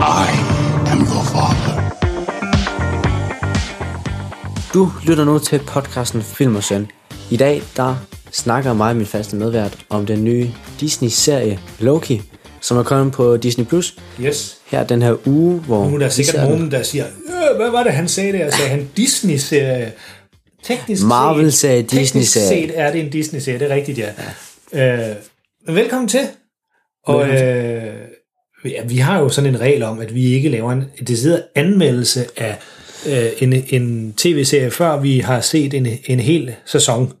I am your father. Du lytter nu til podcasten Film og Søn. I dag der snakker mig og min faste medvært om den nye Disney-serie Loki, som er kommet på Disney+. Plus. Yes. Her den her uge, hvor... Nu er der sikkert nogen, der siger, øh, hvad var det, han sagde der? Sagde han Disney-serie? Teknisk Marvel-serie, set, teknisk Disney-serie. set er det en Disney-serie, det er rigtigt, ja. ja. Øh, men velkommen til. Og øh, ja, vi har jo sådan en regel om, at vi ikke laver en decideret anmeldelse af øh, en, en tv-serie, før vi har set en, en hel sæson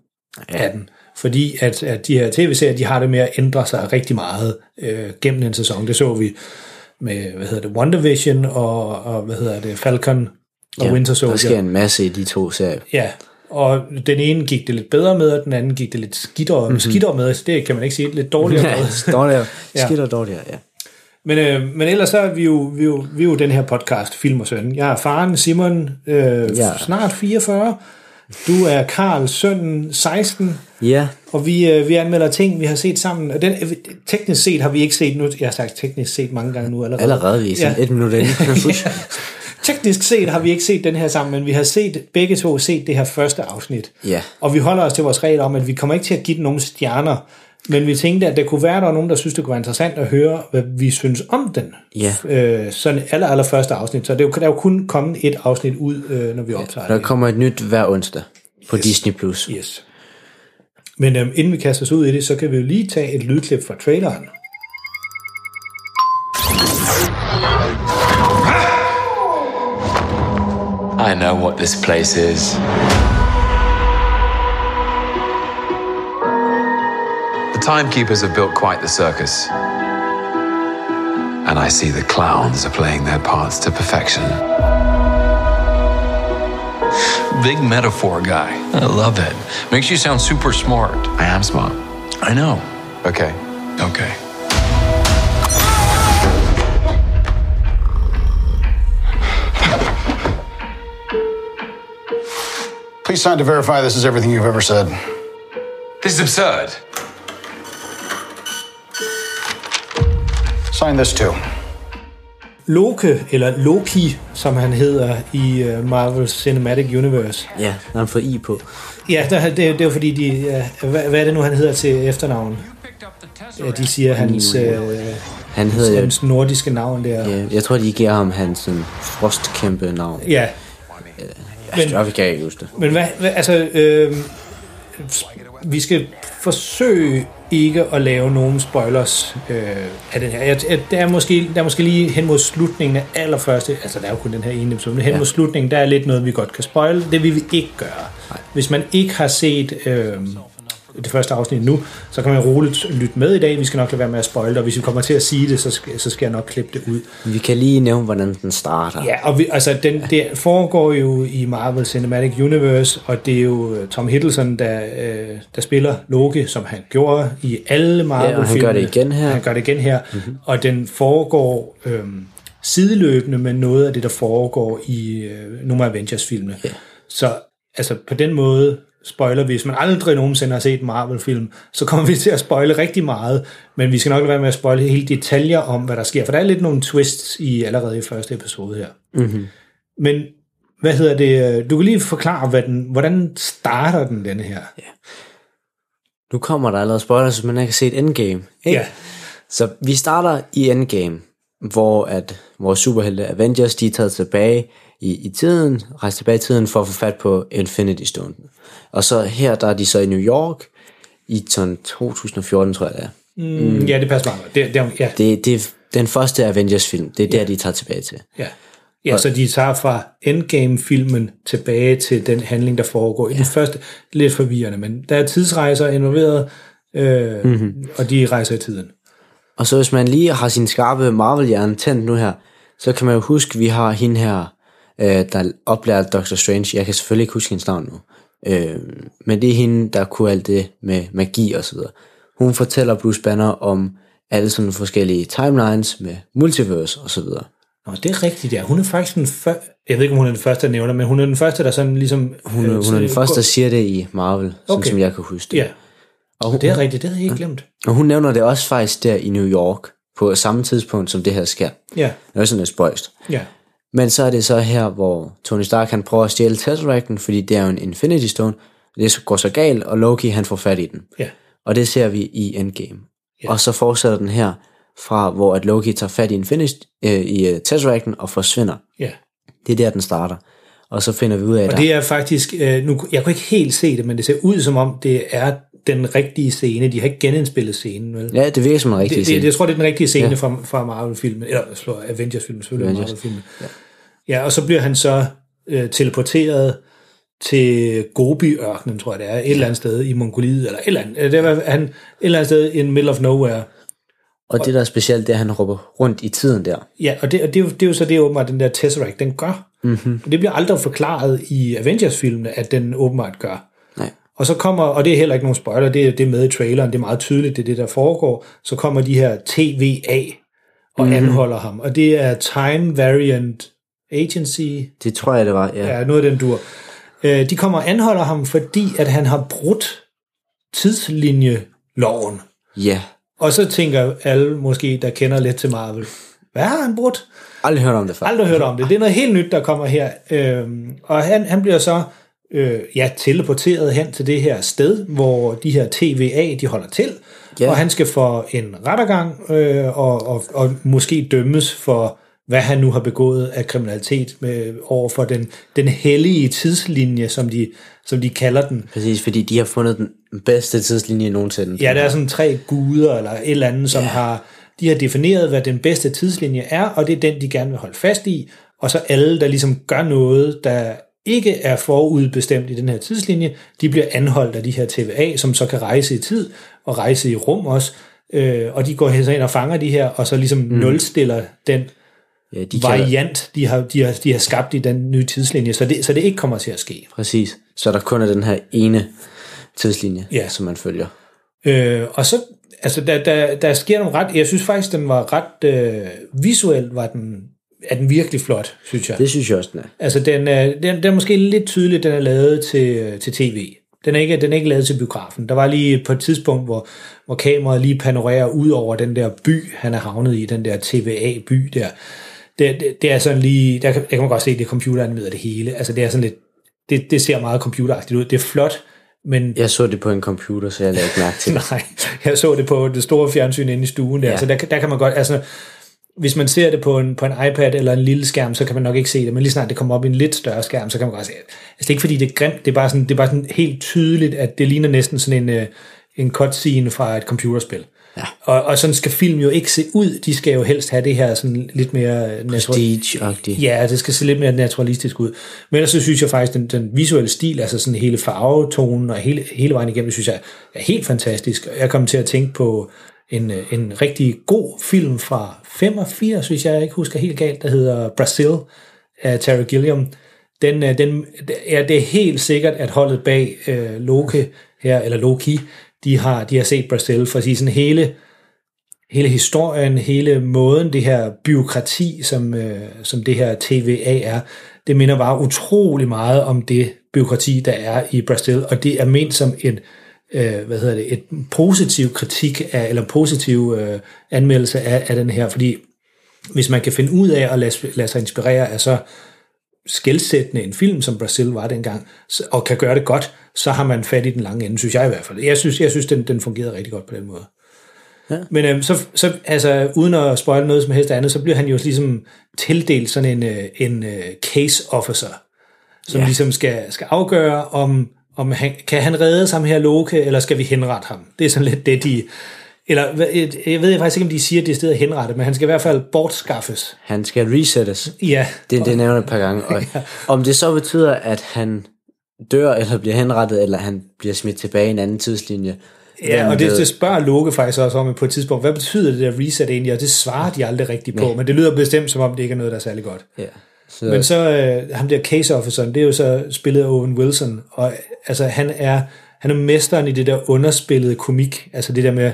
af den. Fordi at, at de her tv-serier, de har det med at ændre sig rigtig meget øh, gennem en sæson. Det så vi med, hvad hedder det, WandaVision og, og hvad hedder det, Falcon og Ja, Winter Der Soldier. sker en masse i de to serier. Ja, og den ene gik det lidt bedre med, og den anden gik det lidt skidtere, mm-hmm. skidtere med. Så det kan man ikke sige, lidt dårligere med. dårligere. Ja. Skidt og dårligere, ja. Men, øh, men ellers så er vi jo, vi, jo, vi jo den her podcast, Film og Søn. Jeg er faren Simon, øh, Ja. snart 44. Du er Karl, sønnen 16. Ja, Og vi, øh, vi anmelder ting, vi har set sammen. Og den, øh, teknisk set har vi ikke set nu. Jeg har sagt teknisk set mange gange nu allerede. allerede vi er sådan Ja. et minut inde. ja. Teknisk set har vi ikke set den her sammen, men vi har set begge to set det her første afsnit. Ja. Og vi holder os til vores regel om, at vi kommer ikke til at give den nogle stjerner, men vi tænkte, at det kunne være, at der var nogen, der synes, det kunne være interessant at høre, hvad vi synes om den. Ja. Øh, sådan aller, aller første afsnit. Så det er jo, der er jo kun kommet et afsnit ud, øh, når vi optager Der det. kommer et nyt hver onsdag på Disney+. Plus. Yes. Men øhm, inden vi kaster os ud i det, så kan vi jo lige tage et lydklip fra traileren. I know what this place is. Timekeepers have built quite the circus. And I see the clowns are playing their parts to perfection. Big metaphor guy. I love it. Makes you sound super smart. I am smart. I know. Okay. Okay. Please sign to verify this is everything you've ever said. This is absurd. Sign this too. Loke, eller Loki, som han hedder i uh, Marvel Cinematic Universe. Ja, der har han fået i på. Ja, der, det, det er jo fordi, de, ja, hvad, hvad er det nu, han hedder til efternavn? Ja, de siger hans, øh, Han hedder, hans nordiske navn der. ja, jeg tror, de giver ham hans sådan, frostkæmpe navn. Ja, Men, jeg kan ikke huske det. men hvad, hvad altså, øh, vi skal forsøge ikke at lave nogen spoilers øh, af den her. Jeg, jeg, der, er måske, der er måske lige hen mod slutningen af allerførste, altså der er jo kun den her ene episode, men hen Ja. mod slutningen, der er lidt noget, vi godt kan spoile. Det vil vi ikke gøre. Hvis man ikke har set øh, det første afsnit nu, så kan man roligt lytte med i dag. Vi skal nok lade være med at spoile det, og hvis vi kommer til at sige det, så skal, så skal jeg nok klippe det ud. Vi kan lige nævne, hvordan den starter. Ja, og vi, altså, den, det foregår jo i Marvel Cinematic Universe, og det er jo øh, Tom Hiddleston, der, øh, der spiller Loki, som han gjorde i alle marvel Ja, og han gør det igen her. Han gør det igen her, mm-hmm. og den foregår øh, sideløbende med noget af det, der foregår i øh, nogle af Avengers-filmene. Ja. Så altså, på den måde spoiler vi. Hvis man aldrig nogensinde har set en Marvel-film, så kommer vi til at spoile rigtig meget, men vi skal nok lade være med at spoile hele detaljer om, hvad der sker, for der er lidt nogle twists i allerede i første episode her. Mm-hmm. Men hvad hedder det? Du kan lige forklare, hvad den, hvordan starter den, denne her? Ja. Nu kommer der allerede spoilers, hvis man ikke har set Endgame. Ikke? Ja. Så vi starter i Endgame, hvor at vores superhelte Avengers, de er taget tilbage i, i tiden, rejst tilbage i tiden for at få fat på Infinity Stone. Og så her, der er de så i New York, i sådan 2014, tror jeg det er. Mm, ja, det passer meget. godt. Det, det, ja. Det, det er den første Avengers-film, det er der, de tager tilbage til. Ja. Ja, så de tager fra Endgame-filmen tilbage til den handling, der foregår i den første. Lidt forvirrende, men der er tidsrejser involveret, øh, mm-hmm. og de rejser i tiden. Og så hvis man lige har sin skarpe Marvel-hjerne tændt nu her, så kan man jo huske, vi har hende her, øh, der oplærer Doctor Strange. Jeg kan selvfølgelig ikke huske hendes navn nu. Øh, men det er hende, der kunne alt det med magi og så videre. Hun fortæller Bruce Banner om alle sådan forskellige timelines med multiverse og så videre. Nå, det er rigtigt, ja. Hun er faktisk den første, jeg ved ikke, om hun er den første, der nævner, men hun er den første, der sådan ligesom... Hun, øh, hun er den første, der siger det i Marvel, sådan Okay. som jeg kan huske det. Ja, og hun, det er rigtigt, det havde jeg ikke glemt. Og hun nævner det også faktisk der i New York, på samme tidspunkt, som det her sker. Ja, Det er sådan lidt spøjst. ja. Men så er det så her, hvor Tony Stark han prøver at stjæle Tesseracten, fordi det er jo en Infinity Stone. Det går så galt, og Loki han får fat i den. Ja. Og det ser vi i Endgame. Ja. Og så fortsætter den her fra, hvor at Loki tager fat i, Infinity, øh, i uh, Tesseracten og forsvinder. Ja. Det er der, den starter. Og så finder vi ud af, at Og det er faktisk, øh, nu, jeg kunne ikke helt se det, men det ser ud som om, det er den rigtige scene. De har ikke genindspillet scenen, vel? Ja, det virker som en rigtig det, scene. det, jeg tror, det er den rigtige scene Ja. ja. fra, fra Marvel-filmen, eller slår Avengers-filmen, selvfølgelig Avengers. Marvel-filmen. Ja. ja, og så bliver han så øh, teleporteret til Gobi-ørkenen, tror jeg det er, et eller andet sted i Mongoliet, eller et eller andet. Øh, Det var han, et eller andet sted in middle of nowhere. Og det, der er specielt, det er, at han råber rundt i tiden der. Ja, og det, og det, er jo- det er jo så det, åbenbart, den der Tesseract, den gør. Mm-hmm. Det bliver aldrig forklaret i Avengers-filmene, at den åbenbart gør. Og så kommer, og det er heller ikke nogen spoiler, det er det med i traileren, det er meget tydeligt, det er det, der foregår. Så kommer de her TVA og Mhm. mm-hmm. anholder ham. Og det er Time Variant Agency, Det tror jeg, det var, ja. ja, noget af den dur. Øh, De kommer og anholder ham, fordi at han har brudt tidslinjeloven. Ja. Og så tænker alle måske, der kender lidt til Marvel, hvad har han brudt? Aldrig hørt om det før. Aldrig hørt om det. Det er noget helt nyt, der kommer her. Øhm, og han, han bliver så øh, ja, teleporteret hen til det her sted, hvor de her TVA, de holder til. Ja. Og han skal for en rettergang øh, og, og, og måske dømmes for, hvad han nu har begået af kriminalitet med, over for den, den hellige tidslinje, som de, som de kalder den. Præcis, fordi de har fundet den bedste tidslinje nogensinde. Ja, der er sådan tre guder eller et eller andet, som ja. har de har defineret, hvad den bedste tidslinje er, og det er den, de gerne vil holde fast i. Og så alle, der ligesom gør noget, der ikke er forudbestemt i den her tidslinje, de bliver anholdt af de her TVA, som så kan rejse i tid og rejse i rum også. Øh, og de går ind og fanger de her, og så ligesom mm. nulstiller den ja, de de kan- variant, de har, de, har, de har skabt i den nye tidslinje, så det, så det ikke kommer til at ske. Præcis. Så der kun er den her ene tidslinje, Ja. som man følger. Øh, og så, altså, der, der, der sker nogle ret, jeg synes faktisk, den var ret, øh, visuelt var den, er den virkelig flot, synes jeg. Det synes jeg også, den er. Altså, den er, den, den er måske lidt tydelig, den er lavet til, til tv. Den er, ikke, den er ikke lavet til biografen. Der var lige på et tidspunkt, hvor, hvor kameraet lige panorerer ud over den der by, han er havnet i, den der TVA-by der. Det, det, det er sådan lige, der kan, der kan man godt se, det er computeranimeret det hele. Altså, det er sådan lidt, det, det ser meget computeragtigt ud. Det er flot, men Jeg så det på en computer, så jeg lagde ikke mærke til det. Nej, jeg så det på det store fjernsyn inde i stuen der, ja. så der, der kan man godt, altså, hvis man ser det på en, på en iPad eller en lille skærm, så kan man nok ikke se det, men lige snart det kommer op i en lidt større skærm, så kan man godt se det. Altså, det er ikke fordi, det er grimt, det er bare sådan, det er bare sådan helt tydeligt, at det ligner næsten sådan en, øh, en cutscene fra et computerspil. Ja. Og, og sådan skal film jo ikke se ud, de skal jo helst have det her sådan lidt mere... natural- Prestige-agtigt. Ja, det skal se lidt mere naturalistisk ud. Men ellers så synes jeg faktisk, den, den visuelle stil, altså sådan hele farvetonen og hele, hele vejen igennem, synes jeg er helt fantastisk. Jeg kom til at tænke på en, øh, en rigtig god film fra 85, hvis jeg ikke husker helt galt, der hedder Brazil af Terry Gilliam. Den, øh, den, ja, det er helt sikkert, at holdet bag øh, Loki her, eller Loki, de har, de har set Brazil, for at sige sådan hele, hele historien, hele måden, det her byråkrati, som, øh, som det her TVA er, det minder bare utrolig meget om det byråkrati, der er i Brazil, og det er ment som en, øh, hvad hedder det, et positiv kritik af, eller positiv øh, anmeldelse af, af den her, fordi hvis man kan finde ud af at lade, lade sig inspirere af så skældsættende en film, som Brazil var dengang, og kan gøre det godt, så har man fat i den lange ende, synes jeg i hvert fald. Jeg synes, jeg synes den, den fungerede rigtig godt på den måde. Ja. Men øhm, så, så, altså, uden at spoile noget som helst andet, så bliver han jo ligesom tildelt sådan en, øh, en øh, case officer, som ja. ligesom skal, skal afgøre, om, om han, kan han redde ham her Loke, eller skal vi henrette ham? Det er sådan lidt det, de... Eller jeg ved faktisk ikke, om de siger, at det er stedet henrette, men han skal i hvert fald bortskaffes. Han skal resettes. Ja, Det, det nævner et par gange. Og om det så betyder, at han dør, eller bliver henrettet, eller han bliver smidt tilbage i en anden tidslinje, Ja, og det, det spørger Loke faktisk også om på et tidspunkt, hvad betyder det der reset egentlig, og det svarer de aldrig rigtigt på, Nej. men det lyder bestemt som om, det ikke er noget, der er særlig godt. Ja. Så, Men så øh, ham der case officeren, det er jo så spillet af Owen Wilson, og altså han er, han er mesteren i det der underspillede komik, altså det der med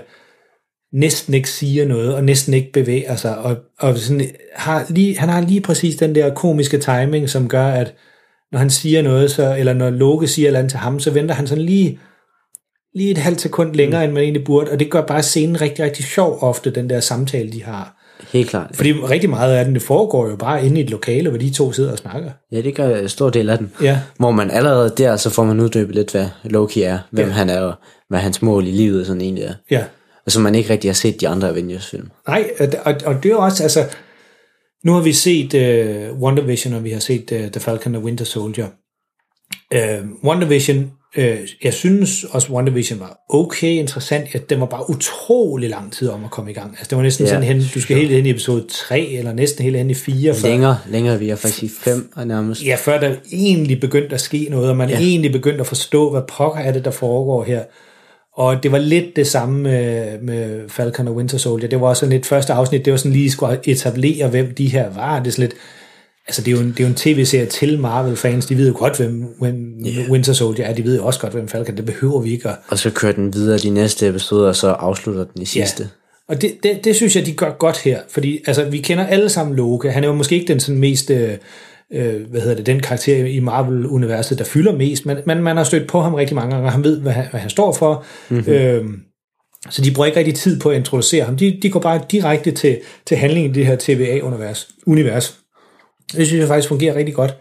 næsten ikke siger noget, og næsten ikke bevæger sig, og, og sådan, har lige, han har lige præcis den der komiske timing, som gør, at når han siger noget, så, eller når Loke siger eller andet til ham, så venter han sådan lige, lige et halvt sekund længere, mm. end man egentlig burde, og det gør bare scenen rigtig, rigtig sjov ofte, den der samtale, de har. Helt klart. Fordi rigtig meget af den, det foregår jo bare inde i et lokale, hvor de to sidder og snakker. Ja, det gør en stor del af den. Ja. Hvor man allerede der, så får man uddybet lidt, hvad Loki er, hvem Ja. han er, og hvad hans mål i livet sådan egentlig er. Ja. Og som man ikke rigtig har set de andre Avengers-film. Nej, og, og, det er også, altså, nu har vi set uh, WandaVision, og vi har set uh, The Falcon and Winter Soldier. Uh, WandaVision, uh, jeg synes også, WandaVision var okay interessant. At den var bare utrolig lang tid om at komme i gang. Altså, det var næsten Ja, ja, sådan hen, du skal helt hen i episode 3, eller næsten helt hen i 4. Før, Længere, længere vi er faktisk i fem og nærmest. Ja, før der egentlig begyndte at ske noget, og man ja. Ja. egentlig begyndte at forstå, hvad pokker er det, der foregår her. Og det var lidt det samme med, med Falcon og Winter Soldier. Det var også sådan lidt første afsnit, det var sådan lige skulle etablere, hvem de her var. Det er sådan lidt, altså det er jo en, det er jo en tv-serie til Marvel-fans. De ved jo godt, hvem, hvem yeah. Winter Soldier er. De ved jo også godt, hvem Falcon Det behøver vi ikke at... Og så kører den videre de næste episoder, og så afslutter den i sidste. Og det, det, det synes jeg, de gør godt her, fordi altså, vi kender alle sammen Loke. Han er jo måske ikke den sådan mest, øh, øh, hvad hedder det, den karakter i Marvel-universet, der fylder mest, men, men man har stødt på ham rigtig mange gange, og han ved, hvad han, hvad han står for. Mm-hmm. Øhm, så de bruger ikke rigtig tid på at introducere ham. De, de går bare direkte til, til handlingen i det her TVA-univers. Univers. Det synes jeg faktisk fungerer rigtig godt.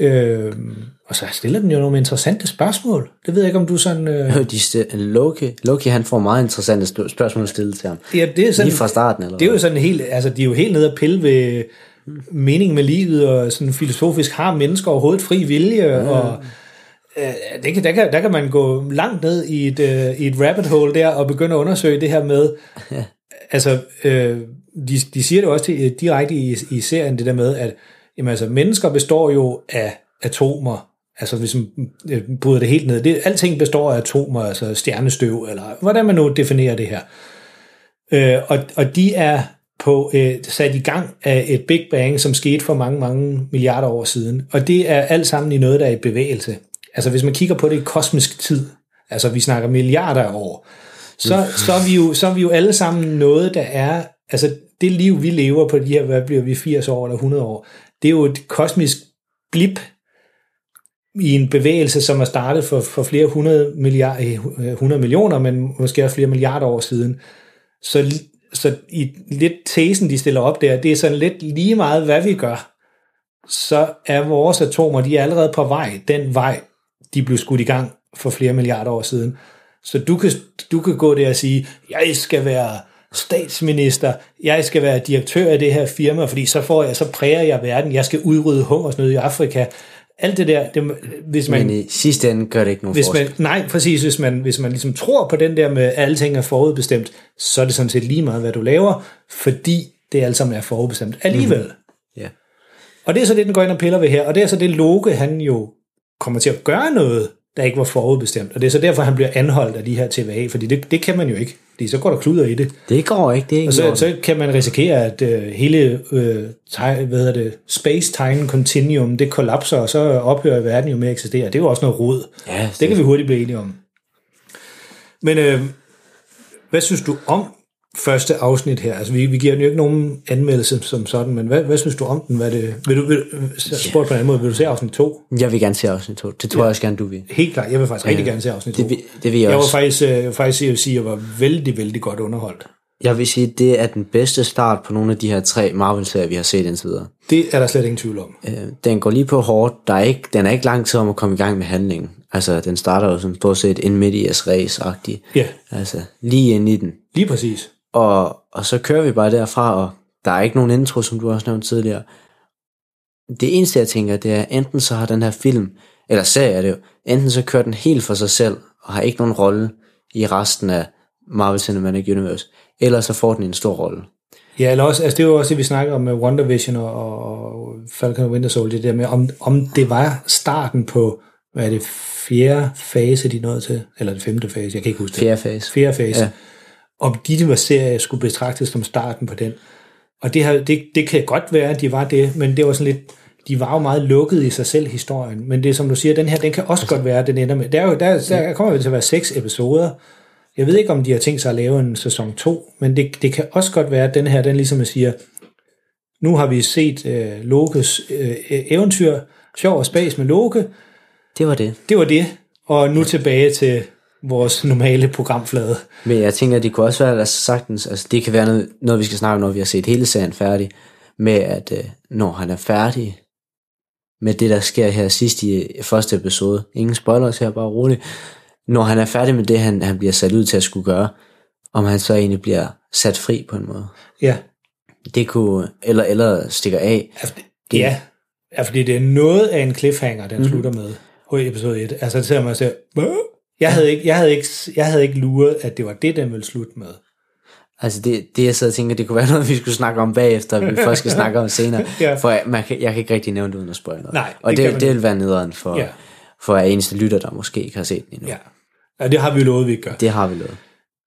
Øhm, og så stiller den jo nogle interessante spørgsmål. Det ved jeg ikke, om du sådan... Øh, De st- Loki, Loki, han får meget interessante spørgsmål stillet til ham. Ja, det er sådan, Lige fra starten, eller Det er jo sådan helt, altså de er jo helt nede at pille ved mening med livet, og sådan filosofisk, har mennesker overhovedet fri vilje, mm. og øh, det kan, der, kan, der kan man gå langt ned i et, øh, i et rabbit hole der, og begynde at undersøge det her med, Ja. altså, øh, de, de siger det også til, øh, direkte i, i serien, det der med, at jamen, altså, mennesker består jo af atomer, altså hvis man øh, bryder det helt ned, det, alting består af atomer, altså stjernestøv, eller hvordan man nu definerer det her. Øh, og, og de er på øh, sat i gang af et Big Bang, som skete for mange, mange milliarder år siden. Og det er alt sammen i noget, der er i bevægelse. Altså hvis man kigger på det i kosmisk tid, altså vi snakker milliarder af år, så, så, er vi jo, så er vi jo alle sammen noget, der er, altså det liv, vi lever på de her, hvad bliver vi, 80 år eller 100 år, det er jo et kosmisk blip i en bevægelse, som er startet for, for flere hundrede, milliard, øh, øh, 100 millioner, men måske også flere milliarder år siden. Så, så i lidt tesen, de stiller op der, det er sådan lidt lige meget, hvad vi gør, så er vores atomer, de er allerede på vej, den vej, de blev skudt i gang for flere milliarder år siden. Så du kan, du kan gå der og sige, jeg skal være statsminister, jeg skal være direktør af det her firma, fordi så får jeg, så præger jeg verden, jeg skal udrydde hungersnød i Afrika. Alt det der, det, hvis man... Men i sidste ende gør det ikke nogen Hvis man, nej, præcis. Hvis man, hvis man ligesom tror på den der med, at alting er forudbestemt, så er det sådan set lige meget, hvad du laver, fordi det alt sammen er forudbestemt alligevel. Mm. Ja. Og det er så det, den går ind og piller ved her. Og det er så det, Loke, han jo kommer til at gøre noget, der ikke var forudbestemt. Og det er så derfor, han bliver anholdt af de her TVA, fordi det, det kan man jo ikke. Fordi så går der kluder i det. Det går ikke, det er ikke Og så, så kan man risikere, at øh, hele øh, teg, hvad hedder det, space-time continuum, det kollapser, og så ophører verden jo med at eksistere. Det er jo også noget rod. Ja, det kan vi hurtigt blive enige om. Men øh, hvad synes du om første afsnit her? Altså, vi, vi giver den jo ikke nogen anmeldelse som sådan, men hvad, hvad synes du om den? Hvad det, vil du, vil, spurgt på en anden måde, vil du se afsnit 2? Jeg vil gerne se afsnit 2. Det tror Ja. jeg også gerne, du vil. Helt klart, jeg vil faktisk rigtig Ja. gerne se afsnit 2. Det vil- det vil jeg jeg var også. faktisk, øh, faktisk jeg vil sige, at jeg var vældig, vældig godt underholdt. Jeg vil sige, det er den bedste start på nogle af de her tre Marvel-serier, vi har set indtil videre. Det er der slet ingen tvivl om. Øh, den går lige på hårdt. Der er ikke, den er ikke lang tid om at komme i gang med handlingen. Altså, den starter jo som stort set en midt i race-agtig. Ja. Altså, lige ind i den. Lige præcis. Og, og så kører vi bare derfra, og der er ikke nogen intro, som du også nævnte tidligere. Det eneste, jeg tænker, det er, enten så har den her film, eller serie er det jo, enten så kører den helt for sig selv, og har ikke nogen rolle i resten af Marvel Cinematic Universe, eller så får den en stor rolle. Ja, eller også, altså det er jo også det, vi snakker om med WandaVision og, og Falcon og Winter Soldier, det der med, om, om det var starten på, hvad er det, fjerde fase, de nået til? Eller det femte fase, jeg kan ikke huske det. Fjerde fase. Fjerde fase. Ja. Om de var serie skulle betragtes som starten på den. Og det, har, det, det kan godt være, at de var det, men det var sådan lidt, de var jo meget lukket i sig selv, historien. Men det som du siger, den her, den kan også godt være, den ender med. Der, er jo, der, der kommer jo til at være seks episoder. Jeg ved ikke, om de har tænkt sig at lave en sæson 2, men det, det kan også godt være, at den her, den ligesom siger, nu har vi set øh, Lokes øh, eventyr, sjov og spas med Loke, Det var det. det var det, og nu tilbage til vores normale programflade. Men jeg tænker, at det kunne også være altså sagtens, altså det kan være noget, noget, vi skal snakke om, når vi har set hele serien færdig, med at øh, når han er færdig med det, der sker her sidst i første episode, ingen spoilers her, bare roligt, når han er færdig med det, han, han bliver sat ud til at skulle gøre, om han så egentlig bliver sat fri på en måde. Ja, Det kunne, eller, eller stikker af. altså, det, ja, ja, fordi det er noget af en cliffhanger, den mm-hmm. slutter med på episode 1. Altså, det ser man og siger, "Hvad?" Jeg havde, ikke, jeg, havde ikke, jeg havde ikke luret, at det var det, den ville slutte med. Altså det, det jeg sidder og tænker, det kunne være noget, vi skulle snakke om bagefter, vi først skal snakke om senere. Ja. For jeg, man kan, jeg kan ikke rigtig nævne det uden at spoil noget. Nej, og det det, det, vil være nederen for, Ja. for at eneste lytter, der måske ikke har set den endnu. Ja. ja, det har vi jo lovet, vi ikke gør. Det har vi lovet.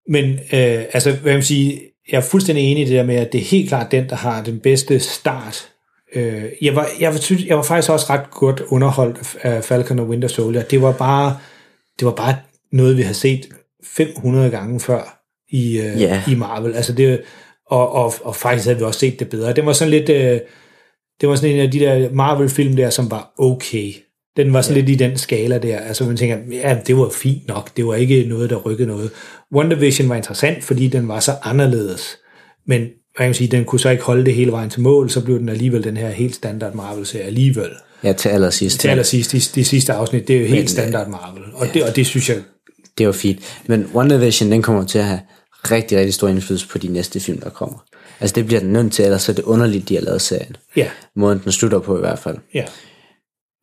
Men øh, altså, hvad man sige, jeg er fuldstændig enig i det der med, at det er helt klart den, der har den bedste start. Øh, jeg, var, jeg, var, jeg var faktisk også ret godt underholdt af Falcon og Winter Soldier. Det var bare, det var bare noget, vi har set 500 gange før i, øh, Ja. i Marvel. Altså det, og, og, og faktisk havde vi også set det bedre. Det var sådan lidt, øh, det var sådan en af de der Marvel-film der, som var okay. Den var sådan ja. lidt i den skala der. Altså man tænker, ja, det var fint nok. Det var ikke noget, der rykkede noget. WandaVision var interessant, fordi den var så anderledes. Men hvad kan man sige, den kunne så ikke holde det hele vejen til mål, så blev den alligevel den her helt standard Marvel-serie alligevel. Ja, til allersidst. Til allersidst, de, de sidste afsnit, det er jo helt Men, standard Marvel. Og, det, og det synes jeg, Det var fint. Men WandaVision, den kommer til at have rigtig, rigtig stor indflydelse på de næste film, der kommer. Altså det bliver den nødt til, ellers så er det underligt, de har lavet serien. ja, Måden den slutter på i hvert fald. ja.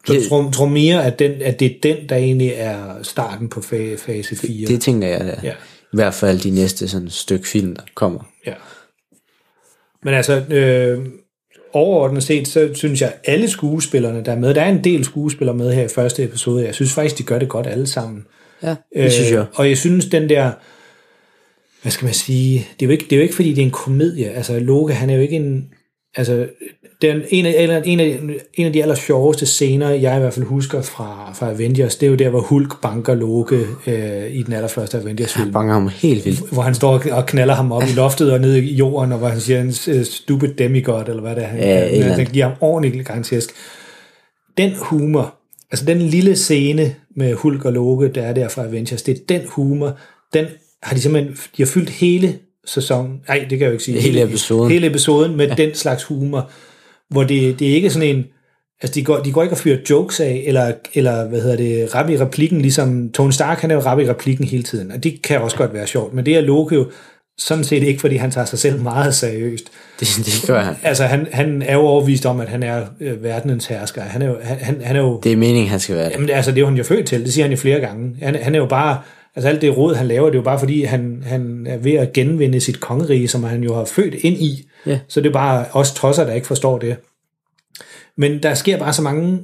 Så Det- jeg tror, tror mere, at, den, at det er den, der egentlig er starten på fa- fase 4. Det tænker jeg, der. Ja. I hvert fald de næste sådan stykke film, der kommer. Ja. Men altså, øh, overordnet set, så synes jeg, alle skuespillerne, der er med, der er en del skuespillere med her i første episode, jeg synes faktisk, de gør det godt alle sammen. Ja, det øh, synes jeg. Og jeg synes, den der, hvad skal man sige, det er jo ikke, det er jo ikke fordi det er en komedie. Altså, Loke, han er jo ikke en, altså, den, en, af, en, af, en af de aller sjoveste scener, jeg i hvert fald husker fra, fra Avengers, det er jo der, hvor Hulk banker Loke øh, i den allerførste Avengers-film Banger ham helt vildt. hvor han står og knaller ham op i loftet og ned i jorden, og hvor han siger en øh, stupid demigod, eller hvad det er. Han, Ja, han, andet. han giver ham ordentligt garantisk. Den humor, altså den lille scene med Hulk og Loke, der er der fra Avengers, det er den humor, den har de simpelthen, de har fyldt hele sæsonen, nej, det kan jeg jo ikke sige. Hele episoden. Hele episoden med ja. den slags humor, hvor det, det er ikke sådan en, altså de går, de går ikke og fyrer jokes af, eller, eller hvad hedder det, rap i replikken, ligesom Tony Stark, han er jo rap i replikken hele tiden, og det kan også godt være sjovt, men det er Loke jo sådan set ikke, fordi han tager sig selv meget seriøst. Det, det gør han. Altså, han, han er jo overvist om, at han er øh, verdenens hersker. Han er jo, han, han, han er jo Det er meningen, han skal være det. Jamen, altså, det er jo han jo født til. Det siger han jo flere gange. Han, han er jo bare... Altså, alt det råd, han laver, det er jo bare, fordi han, han er ved at genvinde sit kongerige, som han jo har født ind i. Ja. Så det er bare os tosser, der ikke forstår det. Men der sker bare så mange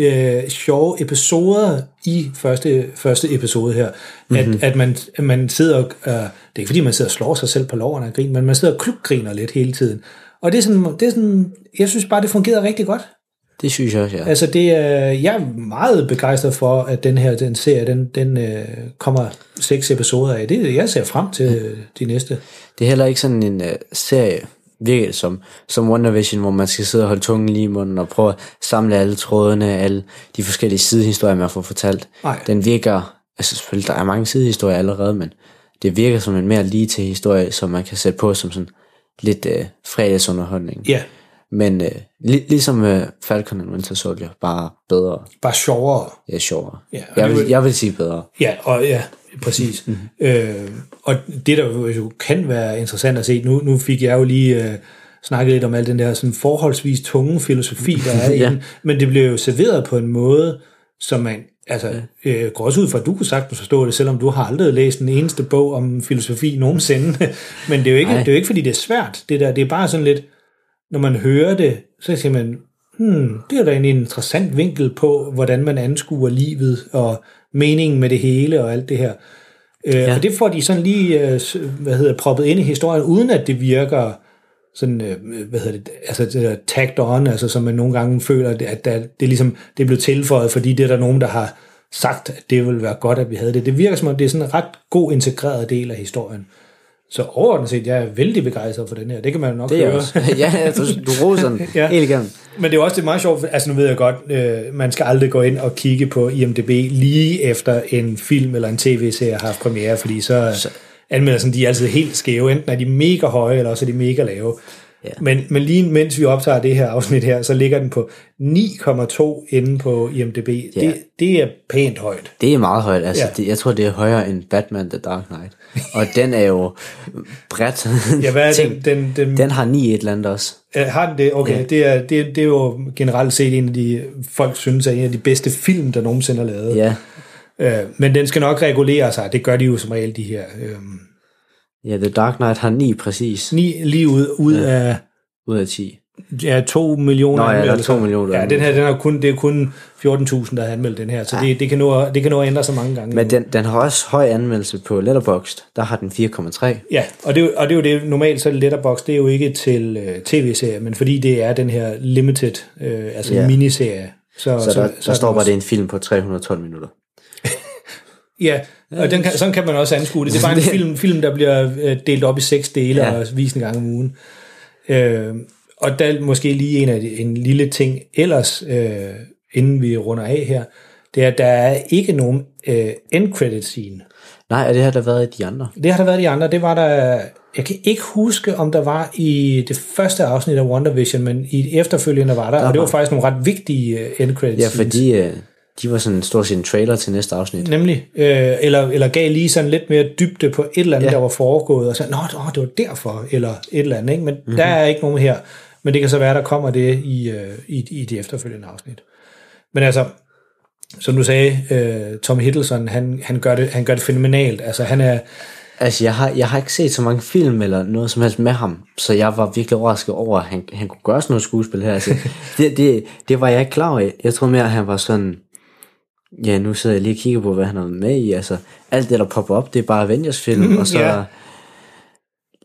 øh, sjove episoder i første, første episode her, at, mm-hmm. at, man, man sidder... og- Øh, det er ikke, fordi man sidder og slår sig selv på loverne og griner, men man sidder og klubgriner lidt hele tiden. Og det er, sådan, det er sådan... Jeg synes bare, det fungerer rigtig godt. Det synes jeg også, ja. Altså det er, jeg er meget begejstret for, at den her den serie, den, den øh, kommer seks episoder af. Det jeg ser frem til øh, de næste. Det er heller ikke sådan en uh, serie, virker det som, som WandaVision, hvor man skal sidde og holde tungen lige i munden og prøve at samle alle trådene, alle de forskellige sidehistorier, man får fortalt. Nej. Den virker, altså selvfølgelig, der er mange sidehistorier allerede, men det virker som en mere lige til historie, som man kan sætte på som sådan lidt uh, fredagsunderholdning. Ja, Men uh, li- ligesom uh, Falcon and Winter Soldier, bare bedre, bare sjovere. ja, sjovere. Ja, jeg, vil, vil- jeg vil sige bedre. Ja, og ja, præcis. Mm-hmm. Øh, og det, der jo kan være interessant at se, nu, nu fik jeg jo lige øh, snakket lidt om al den der sådan forholdsvis tunge filosofi, der er i Ja. den, men det blev jo serveret på en måde, som man, altså, øh, går også ud fra, at du kunne sagtens forstå det, selvom du har aldrig læst en eneste bog om filosofi nogensinde, men det er jo ikke, det er jo ikke fordi det er svært, det der, det er bare sådan lidt, når man hører det, så siger man, hmm, det er da en interessant vinkel på, hvordan man anskuer livet og meningen med det hele og alt det her. Øh, ja. Og det får de sådan lige, øh, hvad hedder, proppet ind i historien, uden at det virker sådan, øh, hvad hedder det, altså tagged on, altså som man nogle gange føler, at, at der, det er ligesom, det er blevet tilføjet, fordi det er der nogen, der har sagt, at det ville være godt, at vi havde det. Det virker som om, det er sådan en ret god integreret del af historien. Så overordnet set, jeg er vældig begejstret for den her. Det kan man jo nok Det er høre. også. ja, tror, du roser den Ja. helt igennem. Men det er også det er meget sjovt, altså nu ved jeg godt, øh, man skal aldrig gå ind og kigge på IMDb lige efter en film eller en tv-serie har haft premiere, fordi så, så. anmeldelsen de er altid helt skæve. Enten er de mega høje, eller også er de mega lave. Ja. Men, men lige mens vi optager det her afsnit her, så ligger den på 9,2 inde på IMDb. Ja. Det, det er pænt højt. Det er meget højt. Altså, Ja. det, jeg tror, det er højere end Batman The Dark Knight. Og den er jo bredt. Ja, hvad er den? Den, den, Den har 9 et eller andet også. Har den det? Okay, Ja. det, er, det, det er jo generelt set en af de, folk synes er en af de bedste film, der nogensinde er lavet. Ja. Øh, men den skal nok regulere sig. Det gør de jo som regel, de her. Øh, Ja, The Dark Knight har 9 præcis. ni, lige ud, ud ja. af Ud af 10. ja, 2 millioner Nå ja, der er anmeldelser. to millioner Ja, den her, den er kun, det er kun 14.000, der har anmeldt den her, så det, det, kan nå, at- det kan nå at ændre sig mange gange. Men den, den har også høj anmeldelse på Letterboxd. Der har den 4,3. Ja, og det, og det er jo det, normalt så er Letterboxd, det er jo ikke til øh, tv-serier, men fordi det er den her limited, øh, altså Ja. miniserie. Så, Så, der, der er står den bare, det er en film på 312 minutter. Ja, og den kan, sådan kan man også anskue det. Det er bare en film, film der bliver øh, delt op i seks dele ja. Og vist en gang om ugen. Øh, og der er måske lige en, af de, en lille ting ellers, øh, inden vi runder af her, det er, at der er ikke nogen øh, end credit scene. Nej, og det har der været i de andre. Det har der været i de andre. Det var der, jeg kan ikke huske, om der var i det første afsnit af WandaVision, men i det efterfølgende var der, der og det var var. faktisk nogle ret vigtige øh, end credit Ja, scenes. fordi øh, de var sådan stort set en trailer til næste afsnit. Nemlig. Øh, eller, eller gav lige sådan lidt mere dybde på et eller andet, ja. Der var foregået, og så, nå, det var derfor, eller et eller andet. Ikke? Men Mhm. mm-hmm. der er ikke nogen her. Men det kan så være, der kommer det i, øh, i, i de efterfølgende afsnit. Men altså, som du sagde, øh, Tom Hiddleston, han, han, gør det, han gør det fænomenalt. Altså, han er, Altså, jeg har, jeg har ikke set så mange film eller noget som helst med ham, så jeg var virkelig overrasket over, at han, han kunne gøre sådan noget skuespil her. Altså, det, det, det var jeg ikke klar over. Jeg troede mere, at han var sådan... Ja, nu sidder jeg lige og kigger på, hvad han har med i. Altså, alt det, der popper op, det er bare Avengers-film, og så... Ja.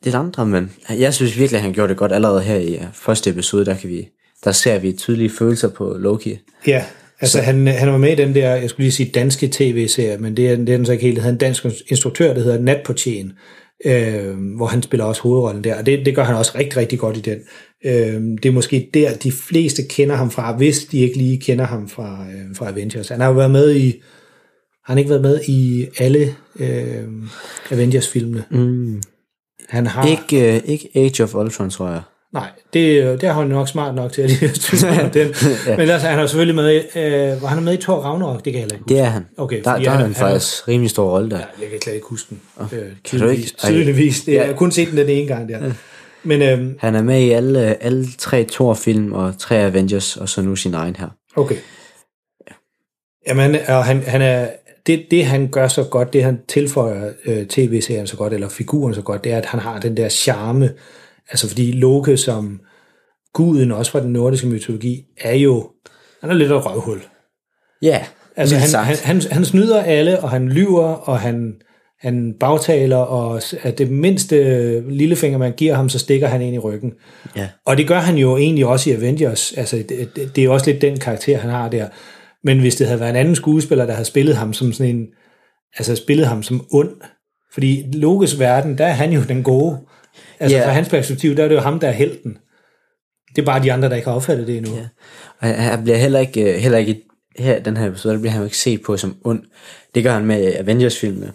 Lidt andre, men jeg synes virkelig, at han gjorde det godt allerede her i øh, første episode, der, kan vi, der ser vi tydelige følelser på Loki. ja, altså han, han var med i den der, jeg skulle lige sige danske tv-serie, men det er, det er den så ikke helt, det hedder en dansk instruktør, der hedder Nat på Tjen, øh, hvor han spiller også hovedrollen der, og det, det gør han også rigtig, rigtig godt i den. Øh, det er måske der, de fleste kender ham fra, hvis de ikke lige kender ham fra, øh, fra Avengers. Han har jo været med i, har han ikke været med i alle øh, Avengers-filmene? Mm. Han har... Ikke, øh, ikke Age of Ultron, tror jeg. Nej, det, det har han nok smart nok til at på den. ja. Men altså, han er selvfølgelig med i, øh, var han med i Thor Ragnarok? Det kan jeg heller ikke huske. Det er han. Okay, der, der er han- han han er- faktisk rimelig stor rolle der. Ja, jeg kan slet ikke huske den. Øh, kan du ikke? Tydeligvis. Ja. jeg har kun set den den ene gang der. Men øhm, Han er med i alle, alle tre Thor-film og tre Avengers, og så nu sin egen her. okay. Jamen, og han, han er, det, det han gør så godt, det han tilføjer øh, tv-serien så godt, eller figuren så godt, det er, at han har den der charme. Altså fordi Loke som guden, også fra den nordiske mytologi, er jo, han er lidt af røvhul. Ja, Altså, han, han, han, han snyder alle, og han lyver, og han, han bagtaler, og at det mindste lillefinger, man giver ham, så stikker han ind i ryggen. Ja. Og det gør han jo egentlig også i Avengers. Altså, det, det, det er også lidt den karakter, han har der. Men hvis det havde været en anden skuespiller, der havde spillet ham som sådan en, altså spillet ham som ond, fordi Lokes verden, der er han jo den gode. Altså Ja. fra hans perspektiv, der er det jo ham, der er helten. Det er bare de andre, der ikke har opfattet det endnu. Ja. Og han- bliver heller ikke, øh, heller ikke her, den her episode, der bliver han jo ikke set på som ond. Det gør han med Avengers-filmene.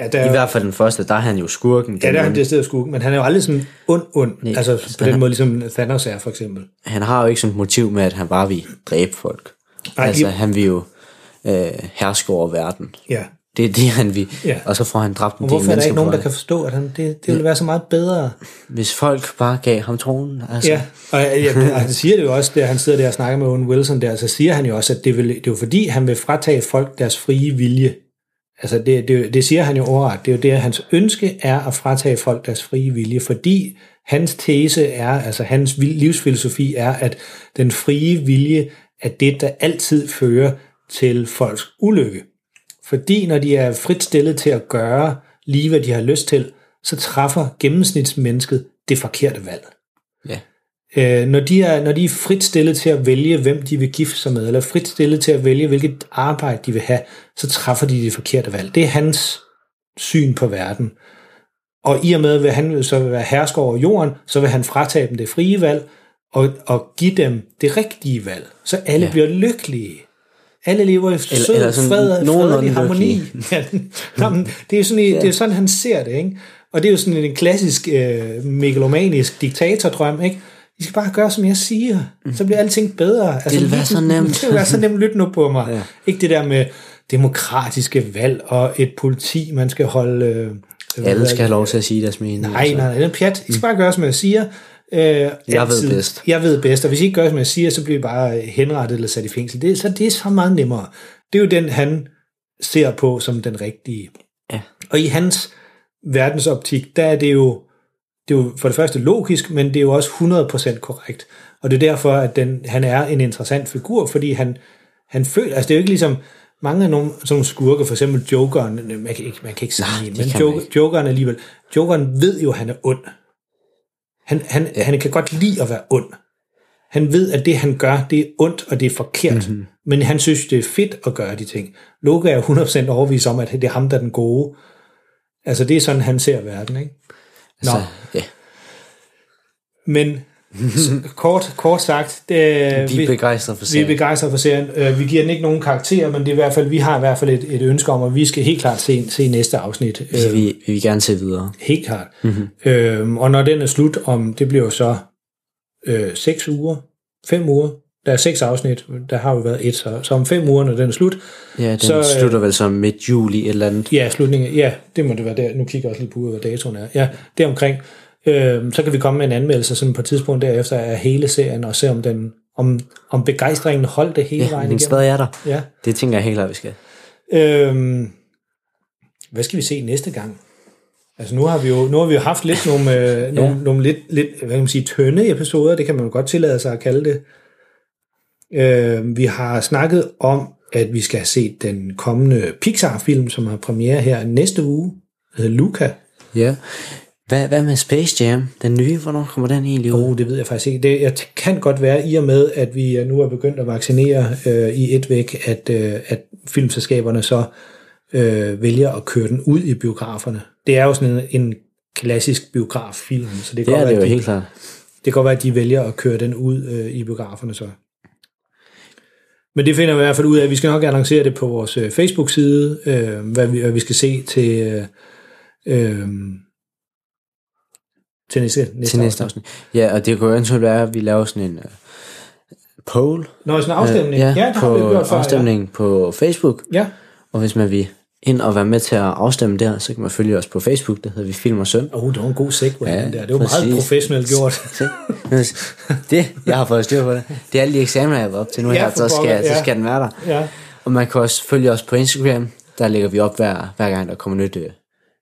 Ja, der, I hvert fald den første, der er han jo skurken. Ja, der er han sted skurken, men han er jo aldrig sådan ond, ond. Nej, altså så på den er- måde, ligesom Thanos er, for eksempel. han har jo ikke sådan et motiv med, at han bare vil dræbe folk. Nej, altså, han vil jo øh, herske over verden. Ja. Det er det, han vil. Ja. Og så får han dræbt en del hvorfor er der ikke nogen, der kan forstå, at han, det, det ville være så meget bedre? Hvis folk bare gav ham tronen. Altså. Ja, og ja, han siger det jo også, da han sidder der og snakker med Owen Wilson der, så siger han jo også, at det, vil, det er jo fordi, han vil fratage folk deres frie vilje. Altså det, det, det siger han jo overret. Det er jo det, at hans ønske er at fratage folk deres frie vilje, fordi hans tese er, altså hans livsfilosofi er, at den frie vilje er det, der altid fører til folks ulykke. Fordi når de er frit stillet til at gøre lige, hvad de har lyst til, så træffer gennemsnitsmennesket det forkerte valg. Ja. Øh, når, de er, når de er frit stillet til at vælge, hvem de vil gifte sig med, eller frit stillet til at vælge, hvilket arbejde de vil have, så træffer de det forkerte valg. Det er hans syn på verden. Og i og med, at han vil så være hersker over jorden, så vil han fratage dem det frie valg, og, og give dem det rigtige valg. Så alle ja. bliver lykkelige. Alle lever i sød, eller sådan fred, fredelig harmoni. Ja, Nå, men det, er sådan, det er sådan, han ser det. Ikke? Og det er jo sådan en klassisk øh, megalomanisk diktatordrøm. Ikke? I skal bare gøre, som jeg siger. Så bliver alting bedre. Altså, vil være så nemt. Det vil være så nemt. Lyt nu på mig. Ja. Ikke det der med demokratiske valg og et politi, man skal holde... Øh, Alle skal det? have lov til at sige deres mening. Nej, altså. nej, det er pjat. I skal bare gøre, som jeg siger. Øh, jeg ved bedst. Jeg ved bedst, og hvis I ikke gør, som jeg siger, så bliver I bare henrettet eller sat i fængsel. Det, så det er så meget nemmere. Det er jo den, han ser på som den rigtige. Ja. Og i hans verdensoptik, der er det jo, det er jo for det første logisk, men det er jo også 100% korrekt. Og det er derfor, at den, han er en interessant figur, fordi han, han føler, altså det er jo ikke ligesom, mange af nogle, sådan nogle skurke, for eksempel Jokeren, man kan ikke, man kan ikke sammenligne, men Joker. Jokeren alligevel, Jokeren ved jo, at han er ond. Han, han, ja. han kan godt lide at være ond. Han ved, at det han gør, det er ondt, og det er forkert. Mhm. Mm-hmm. Men han synes, det er fedt at gøre de ting. Loke er 100% overbevist om, at det er ham, der er den gode. Altså, det er sådan, han ser verden, ikke? Nå, Altså, ja. men kort, kort sagt, det, Vi er begejstrede for vi er serien. begejstrede for serien. Øh, Vi giver den ikke nogen karakterer, men det er i hvert fald, vi har i hvert fald et, et ønske om, at vi skal helt klart se, se næste afsnit. Vi, vi, vi vil gerne se videre. Helt klart. Mhm. Mm-hmm. Øhm, og når den er slut, om det bliver jo så øh, seks uger, fem uger, der er seks afsnit, der har jo været et, så, så om fem uger, når den er slut, Ja, den Så, så, øh, slutter vel som midt juli et eller andet. ja, slutningen, ja, det må det være der, nu kigger jeg også lige på, hvad datoen er, ja, det omkring, øh, så kan vi komme med en anmeldelse sådan på et tidspunkt derefter af hele serien, og se om den, om, om begejstringen holdt det hele Ja, vejen igennem. stadig er der. Ja. Det tænker jeg helt klart, vi skal. Øhm, hvad skal vi se næste gang? Altså nu har vi jo, nu har vi jo haft lidt nogle, øh, nogle, nogle lidt, lidt, hvad kan man sige, tynde episoder, det kan man jo godt tillade sig at kalde det. Øh, vi har snakket om, at vi skal have set den kommende Pixar-film, som har premiere her næste uge, der hedder Luca. Ja. Hvad, hvad med Space Jam? Den nye, hvornår kommer den egentlig ud? Oh, det ved jeg faktisk ikke. Det jeg kan godt være, i og med, at vi nu er begyndt at vaccinere øh, i et væk, at, øh, at filmselskaberne så øh, vælger at køre den ud i biograferne. Det er jo sådan en, en klassisk biograffilm, så det, kan Det er godt det være, jo at de, helt klart. det kan godt være, at de vælger at køre den ud øh, i biograferne så. Men det finder vi i hvert fald ud af. Vi skal nok annoncere det på vores øh, Facebook-side, øh, hvad, vi, hvad vi skal se til, øh, øh, til næste, næste, Til næste afsnit. Ja, og det kunne jo eventuelt være, at vi laver sådan en uh, poll. Nå, sådan en afstemning. Øh, ja, ja, det har på vi gjort før. afstemning på Facebook. Ja. Og hvis man vil ind og være med til at afstemme der, så kan man følge os på Facebook, der hedder vi Film og Søn. Oh, det var en god segway, Ja, den der. Det var præcis. meget professionelt gjort. Det, jeg har fået styr på det. Det er alle de eksamener, jeg har været op til nu Ja, her, så skal, så ja. skal den være der. Ja. Og man kan også følge os på Instagram. Der lægger vi op hver, hver gang, der kommer nyt, øh,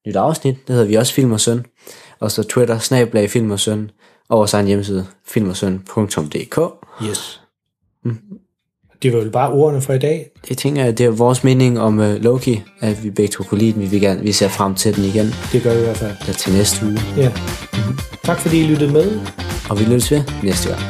nyt afsnit. Det hedder vi også Film og Søn. Og så Twitter, snablag Film og Søn. Og vores egen hjemmeside, filmogsøn.dk. Yes. Det var vel bare ordene for i dag. Det tænker jeg, det er vores mening om uh, Loki, at vi begge to kunne lide den. Vi, vil gerne, vi ser frem til den igen. Det gør vi i hvert fald. Eller til næste uge. Ja. Tak fordi I lyttede med. Og vi lyttes ved næste gang.